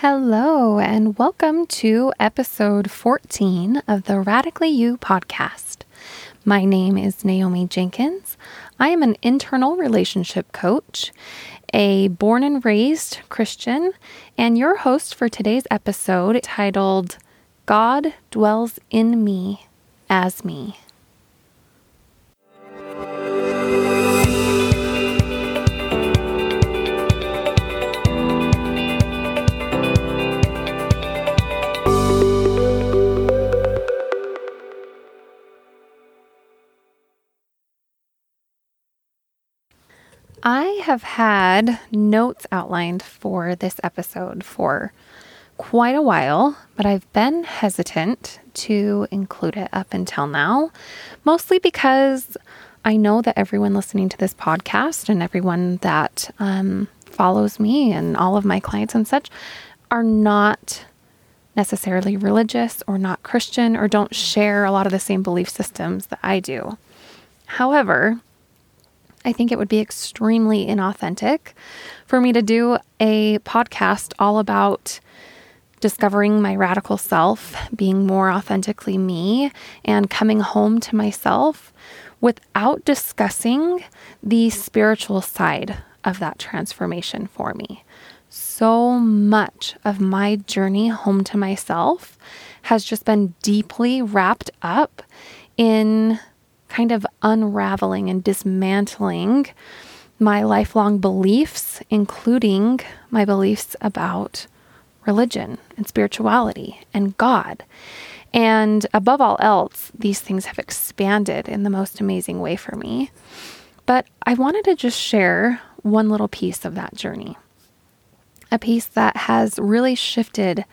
Hello, and welcome to episode 14 of the Radically You podcast. My name is Naomi Jenkins. I am an internal relationship coach, a born and raised Christian, and your host for today's episode titled God Dwells in Me as Me. I have had notes outlined for this episode for quite a while, but I've been hesitant to include it up until now, mostly because I know that everyone listening to this podcast and everyone that um, follows me and all of my clients and such are not necessarily religious or not Christian or don't share a lot of the same belief systems that I do. However, I think it would be extremely inauthentic for me to do a podcast all about discovering my radical self, being more authentically me, and coming home to myself without discussing the spiritual side of that transformation for me. So much of my journey home to myself has just been deeply wrapped up in kind of unraveling and dismantling my lifelong beliefs, including my beliefs about religion and spirituality and God. And above all else, these things have expanded in the most amazing way for me. But I wanted to just share one little piece of that journey, a piece that has really shifted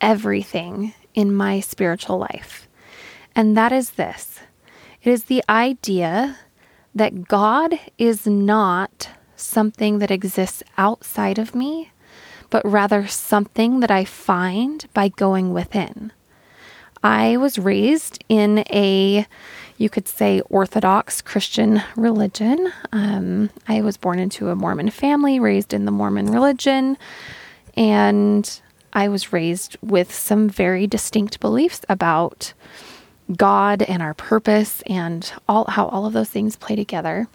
everything in my spiritual life. And that is this it is the idea that God is not something that exists outside of me, but rather something that I find by going within. I was raised in a, you could say, Orthodox Christian religion. Um, I was born into a Mormon family, raised in the Mormon religion, and I was raised with some very distinct beliefs about God and our purpose and all how all of those things play together.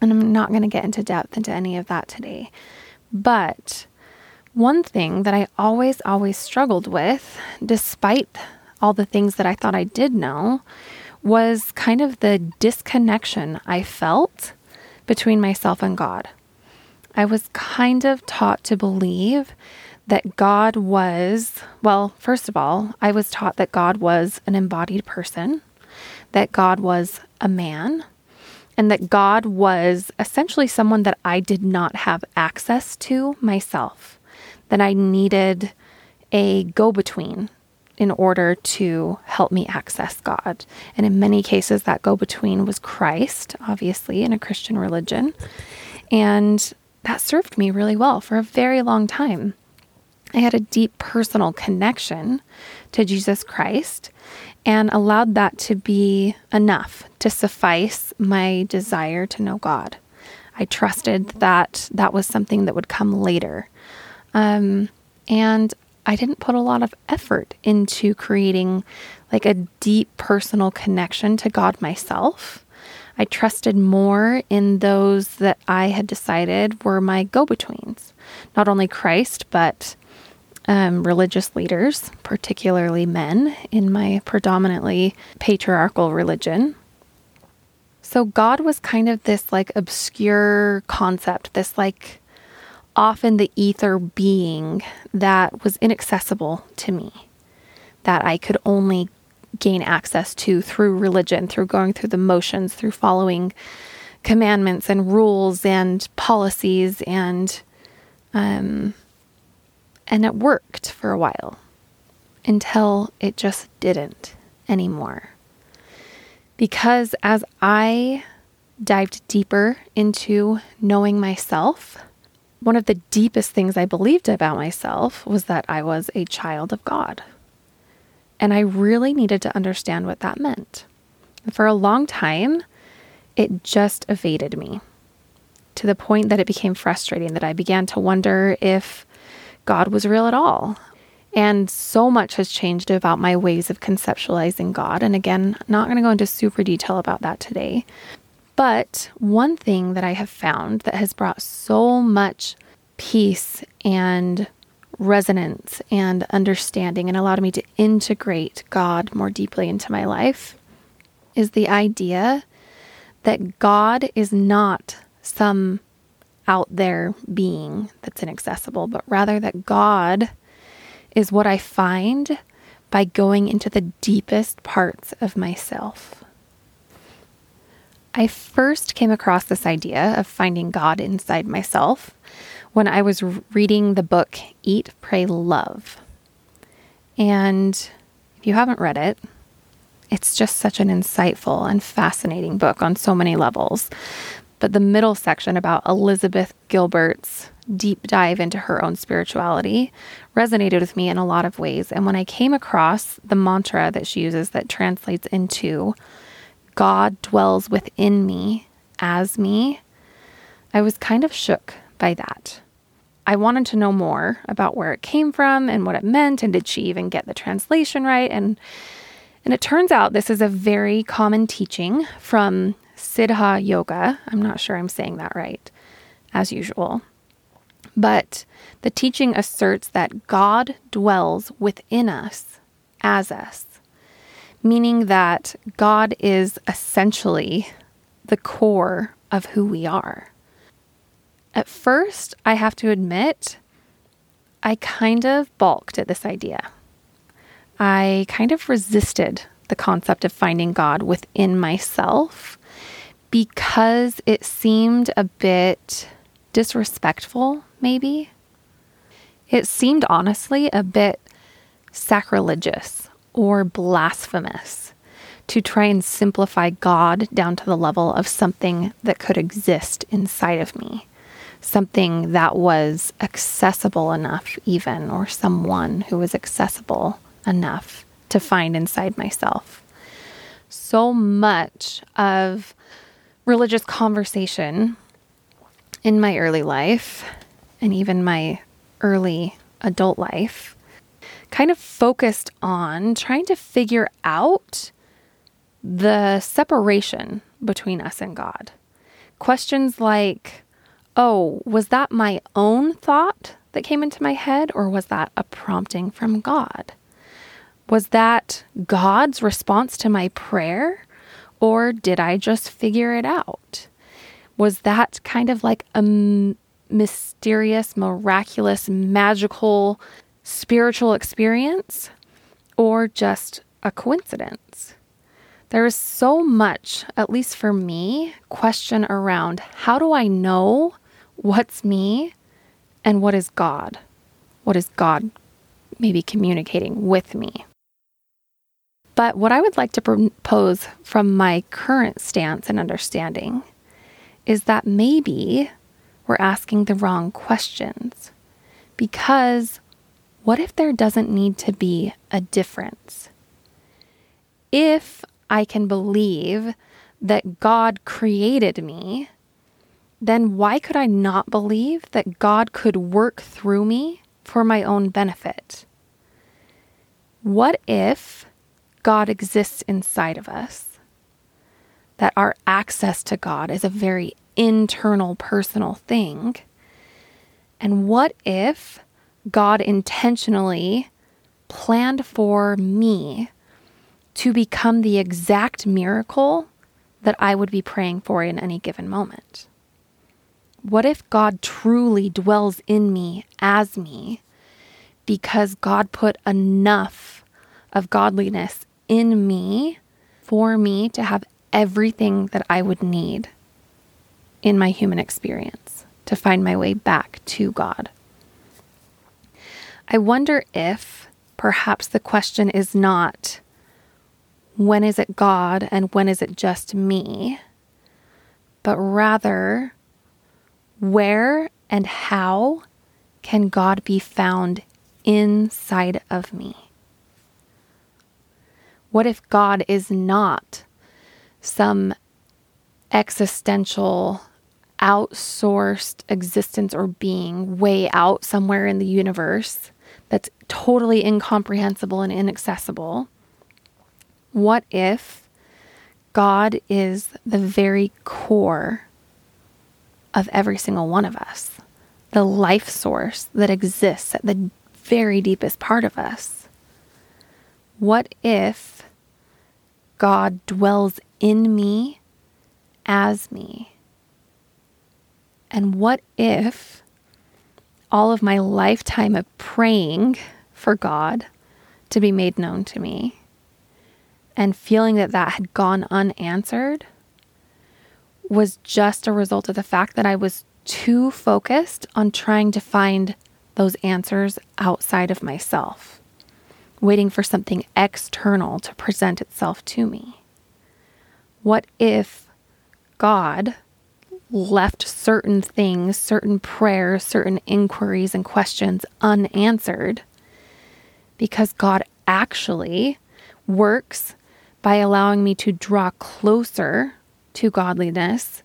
And I'm not going to get into depth into any of that today. But one thing that I always, always struggled with, despite all the things that I thought I did know, was kind of the disconnection I felt between myself and God. I was kind of taught to believe that God was, well, first of all, I was taught that God was an embodied person, that God was a man, and that God was essentially someone that I did not have access to myself, that I needed a go between in order to help me access God. And in many cases, that go between was Christ, obviously, in a Christian religion. And that served me really well for a very long time. I had a deep personal connection to Jesus Christ and allowed that to be enough to suffice my desire to know God. I trusted that that was something that would come later. Um, and I didn't put a lot of effort into creating like a deep personal connection to God myself. I trusted more in those that I had decided were my go betweens, not only Christ, but um, religious leaders, particularly men, in my predominantly patriarchal religion. So God was kind of this like obscure concept, this like often the ether being that was inaccessible to me, that I could only gain access to through religion, through going through the motions, through following commandments and rules and policies and um, and it worked for a while until it just didn't anymore. Because as I dived deeper into knowing myself, one of the deepest things I believed about myself was that I was a child of God. And I really needed to understand what that meant. And for a long time, it just evaded me to the point that it became frustrating, that I began to wonder if God was real at all. And so much has changed about my ways of conceptualizing God. And again, not going to go into super detail about that today. But one thing that I have found that has brought so much peace and resonance and understanding and allowed me to integrate God more deeply into my life is the idea that God is not some out there being that's inaccessible, but rather that God is what I find by going into the deepest parts of myself. I first came across this idea of finding God inside myself when I was reading the book Eat, Pray, Love. And if you haven't read it, it's just such an insightful and fascinating book on so many levels. But the middle section about Elizabeth Gilbert's deep dive into her own spirituality resonated with me in a lot of ways. And when I came across the mantra that she uses that translates into God dwells within me as me, I was kind of shook by that. I wanted to know more about where it came from and what it meant, and did she even get the translation right? And and it turns out this is a very common teaching from Siddha Yoga. I'm not sure I'm saying that right, as usual. But the teaching asserts that God dwells within us as us, meaning that God is essentially the core of who we are. At first, I have to admit, I kind of balked at this idea. I kind of resisted the concept of finding God within myself because it seemed a bit disrespectful, maybe. It seemed honestly a bit sacrilegious or blasphemous to try and simplify God down to the level of something that could exist inside of me, something that was accessible enough, even, or someone who was accessible enough to find inside myself. So much of religious conversation in my early life and even my early adult life kind of focused on trying to figure out the separation between us and God. Questions like, oh, was that my own thought that came into my head, or was that a prompting from God? Was that God's response to my prayer? Or did I just figure it out? Was that kind of like a m- mysterious, miraculous, magical, spiritual experience? Or just a coincidence? There is so much, at least for me, question around how do I know what's me and what is God? What is God maybe communicating with me? But what I would like to propose from my current stance and understanding is that maybe we're asking the wrong questions. Because what if there doesn't need to be a difference? If I can believe that God created me, then why could I not believe that God could work through me for my own benefit? What if God exists inside of us, that our access to God is a very internal, personal thing. And what if God intentionally planned for me to become the exact miracle that I would be praying for in any given moment? What if God truly dwells in me as me because God put enough of godliness in me for me to have everything that I would need in my human experience to find my way back to God. I wonder if perhaps the question is not when is it God and when is it just me, but rather where and how can God be found inside of me? What if God is not some existential outsourced existence or being way out somewhere in the universe that's totally incomprehensible and inaccessible? What if God is the very core of every single one of us? The life source that exists at the very deepest part of us? What if God dwells in me as me? And what if all of my lifetime of praying for God to be made known to me and feeling that that had gone unanswered was just a result of the fact that I was too focused on trying to find those answers outside of myself, waiting for something external to present itself to me? What if God left certain things, certain prayers, certain inquiries and questions unanswered because God actually works by allowing me to draw closer to godliness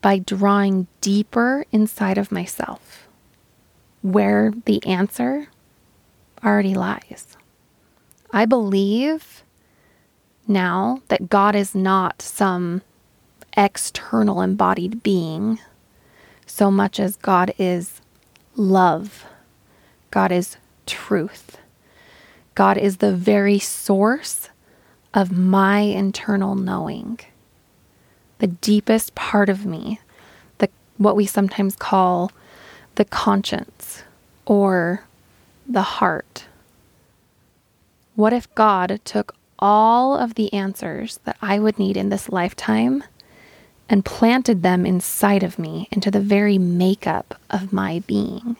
by drawing deeper inside of myself where the answer already lies. I believe now that God is not some external embodied being so much as God is love. God is truth. God is the very source of my internal knowing. The deepest part of me, the what we sometimes call the conscience or the heart. What if God took all of the answers that I would need in this lifetime and planted them inside of me into the very makeup of my being?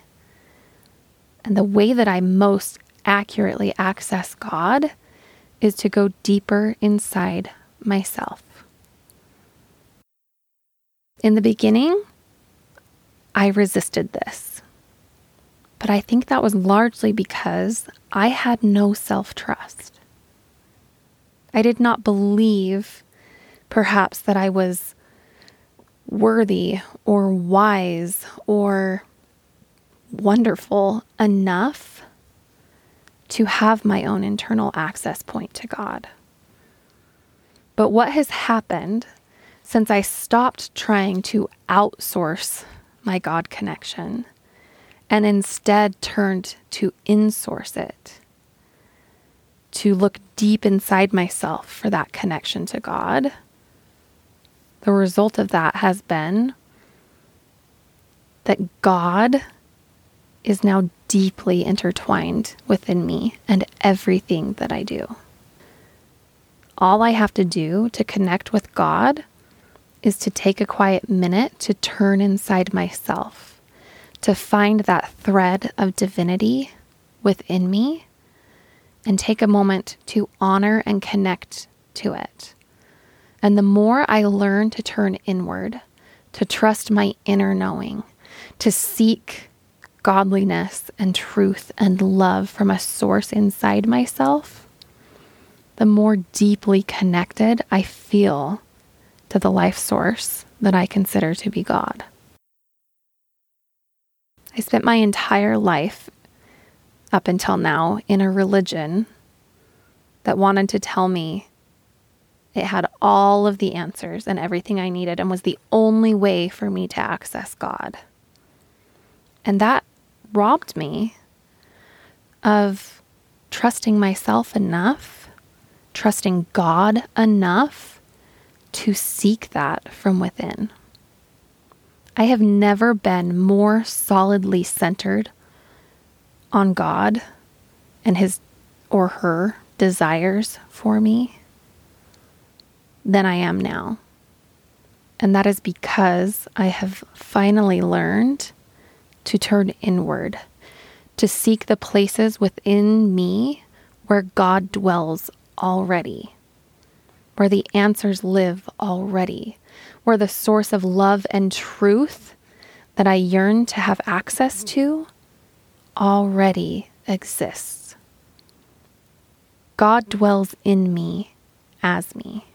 And the way that I most accurately access God is to go deeper inside myself. In the beginning, I resisted this. But I think that was largely because I had no self trust. I did not believe, perhaps, that I was worthy or wise or wonderful enough to have my own internal access point to God. But what has happened since I stopped trying to outsource my God connection and instead turned to insource it, to look deep inside myself for that connection to God. The result of that has been that God is now deeply intertwined within me and everything that I do. All I have to do to connect with God is to take a quiet minute to turn inside myself, to find that thread of divinity within me, and take a moment to honor and connect to it. And the more I learn to turn inward, to trust my inner knowing, to seek godliness and truth and love from a source inside myself, the more deeply connected I feel to the life source that I consider to be God. I spent my entire life up until now in a religion that wanted to tell me it had all of the answers and everything I needed and was the only way for me to access God. And that robbed me of trusting myself enough, trusting God enough to seek that from within. I have never been more solidly centered on God and His or her desires for me than I am now. And that is because I have finally learned to turn inward, to seek the places within me where God dwells already where the answers live already, where the source of love and truth that I yearn to have access to already exists. God dwells in me as me.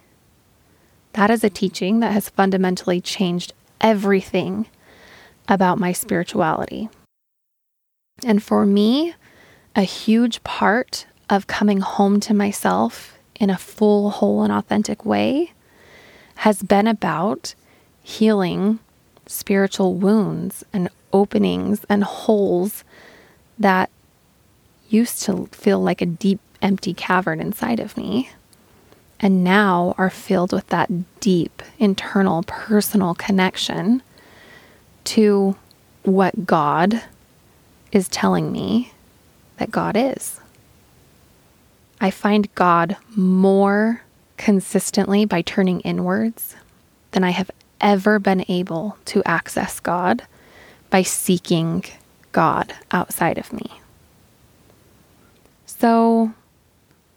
That is a teaching that has fundamentally changed everything about my spirituality. And for me, a huge part of coming home to myself in a full, whole, and authentic way has been about healing spiritual wounds and openings and holes that used to feel like a deep, empty cavern inside of me and now are filled with that deep internal personal connection to what God is telling me that God is. I find God more consistently by turning inwards than I have ever been able to access God by seeking God outside of me. So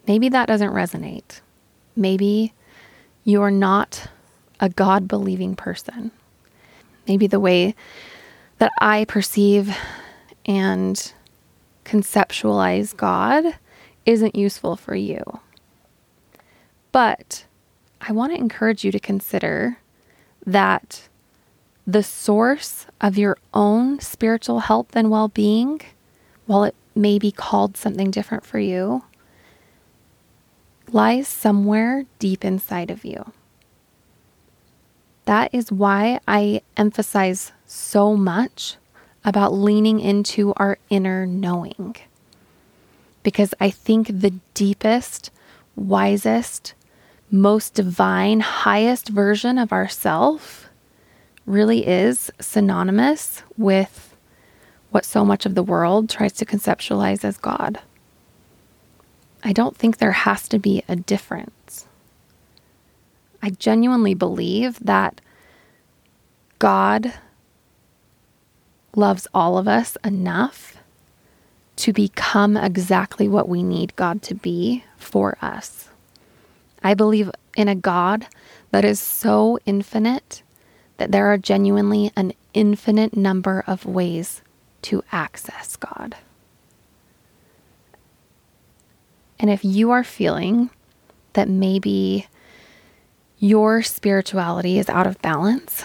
maybe that doesn't resonate. Maybe you're not a God believing person. Maybe the way that I perceive and conceptualize God isn't useful for you. But I want to encourage you to consider that the source of your own spiritual health and well being, while it may be called something different for you, lies somewhere deep inside of you. That is why I emphasize so much about leaning into our inner knowing. Because I think the deepest, wisest, most divine, highest version of ourself really is synonymous with what so much of the world tries to conceptualize as God. I don't think there has to be a difference. I genuinely believe that God loves all of us enough to become exactly what we need God to be for us. I believe in a God that is so infinite that there are genuinely an infinite number of ways to access God. And if you are feeling that maybe your spirituality is out of balance,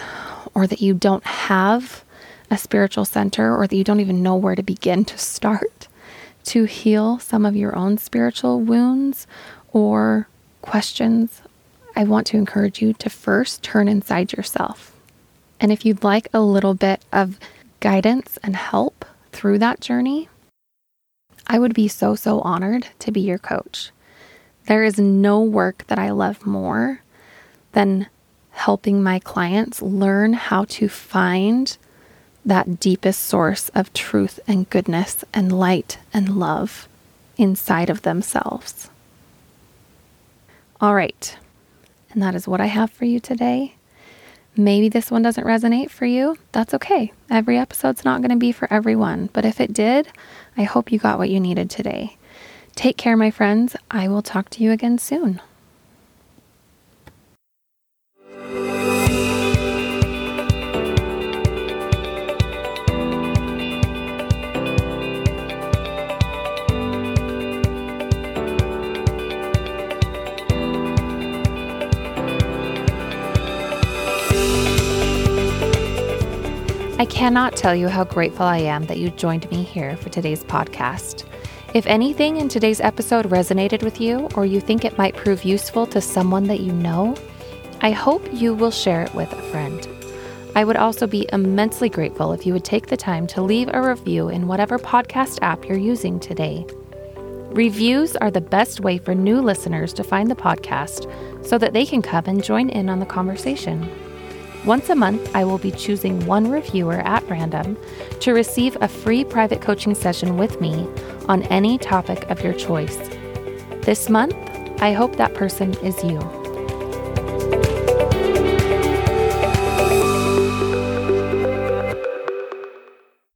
or that you don't have a spiritual center, or that you don't even know where to begin to start to heal some of your own spiritual wounds or questions, I want to encourage you to first turn inside yourself. And if you'd like a little bit of guidance and help through that journey, I would be so, so honored to be your coach. There is no work that I love more than helping my clients learn how to find that deepest source of truth and goodness and light and love inside of themselves. All right. And that is what I have for you today. Maybe this one doesn't resonate for you. That's okay. Every episode's not going to be for everyone. But if it did, I hope you got what you needed today. Take care, my friends. I will talk to you again soon. I cannot tell you how grateful I am that you joined me here for today's podcast. If anything in today's episode resonated with you or you think it might prove useful to someone that you know, I hope you will share it with a friend. I would also be immensely grateful if you would take the time to leave a review in whatever podcast app you're using today. Reviews are the best way for new listeners to find the podcast so that they can come and join in on the conversation. Once a month, I will be choosing one reviewer at random to receive a free private coaching session with me on any topic of your choice. This month, I hope that person is you.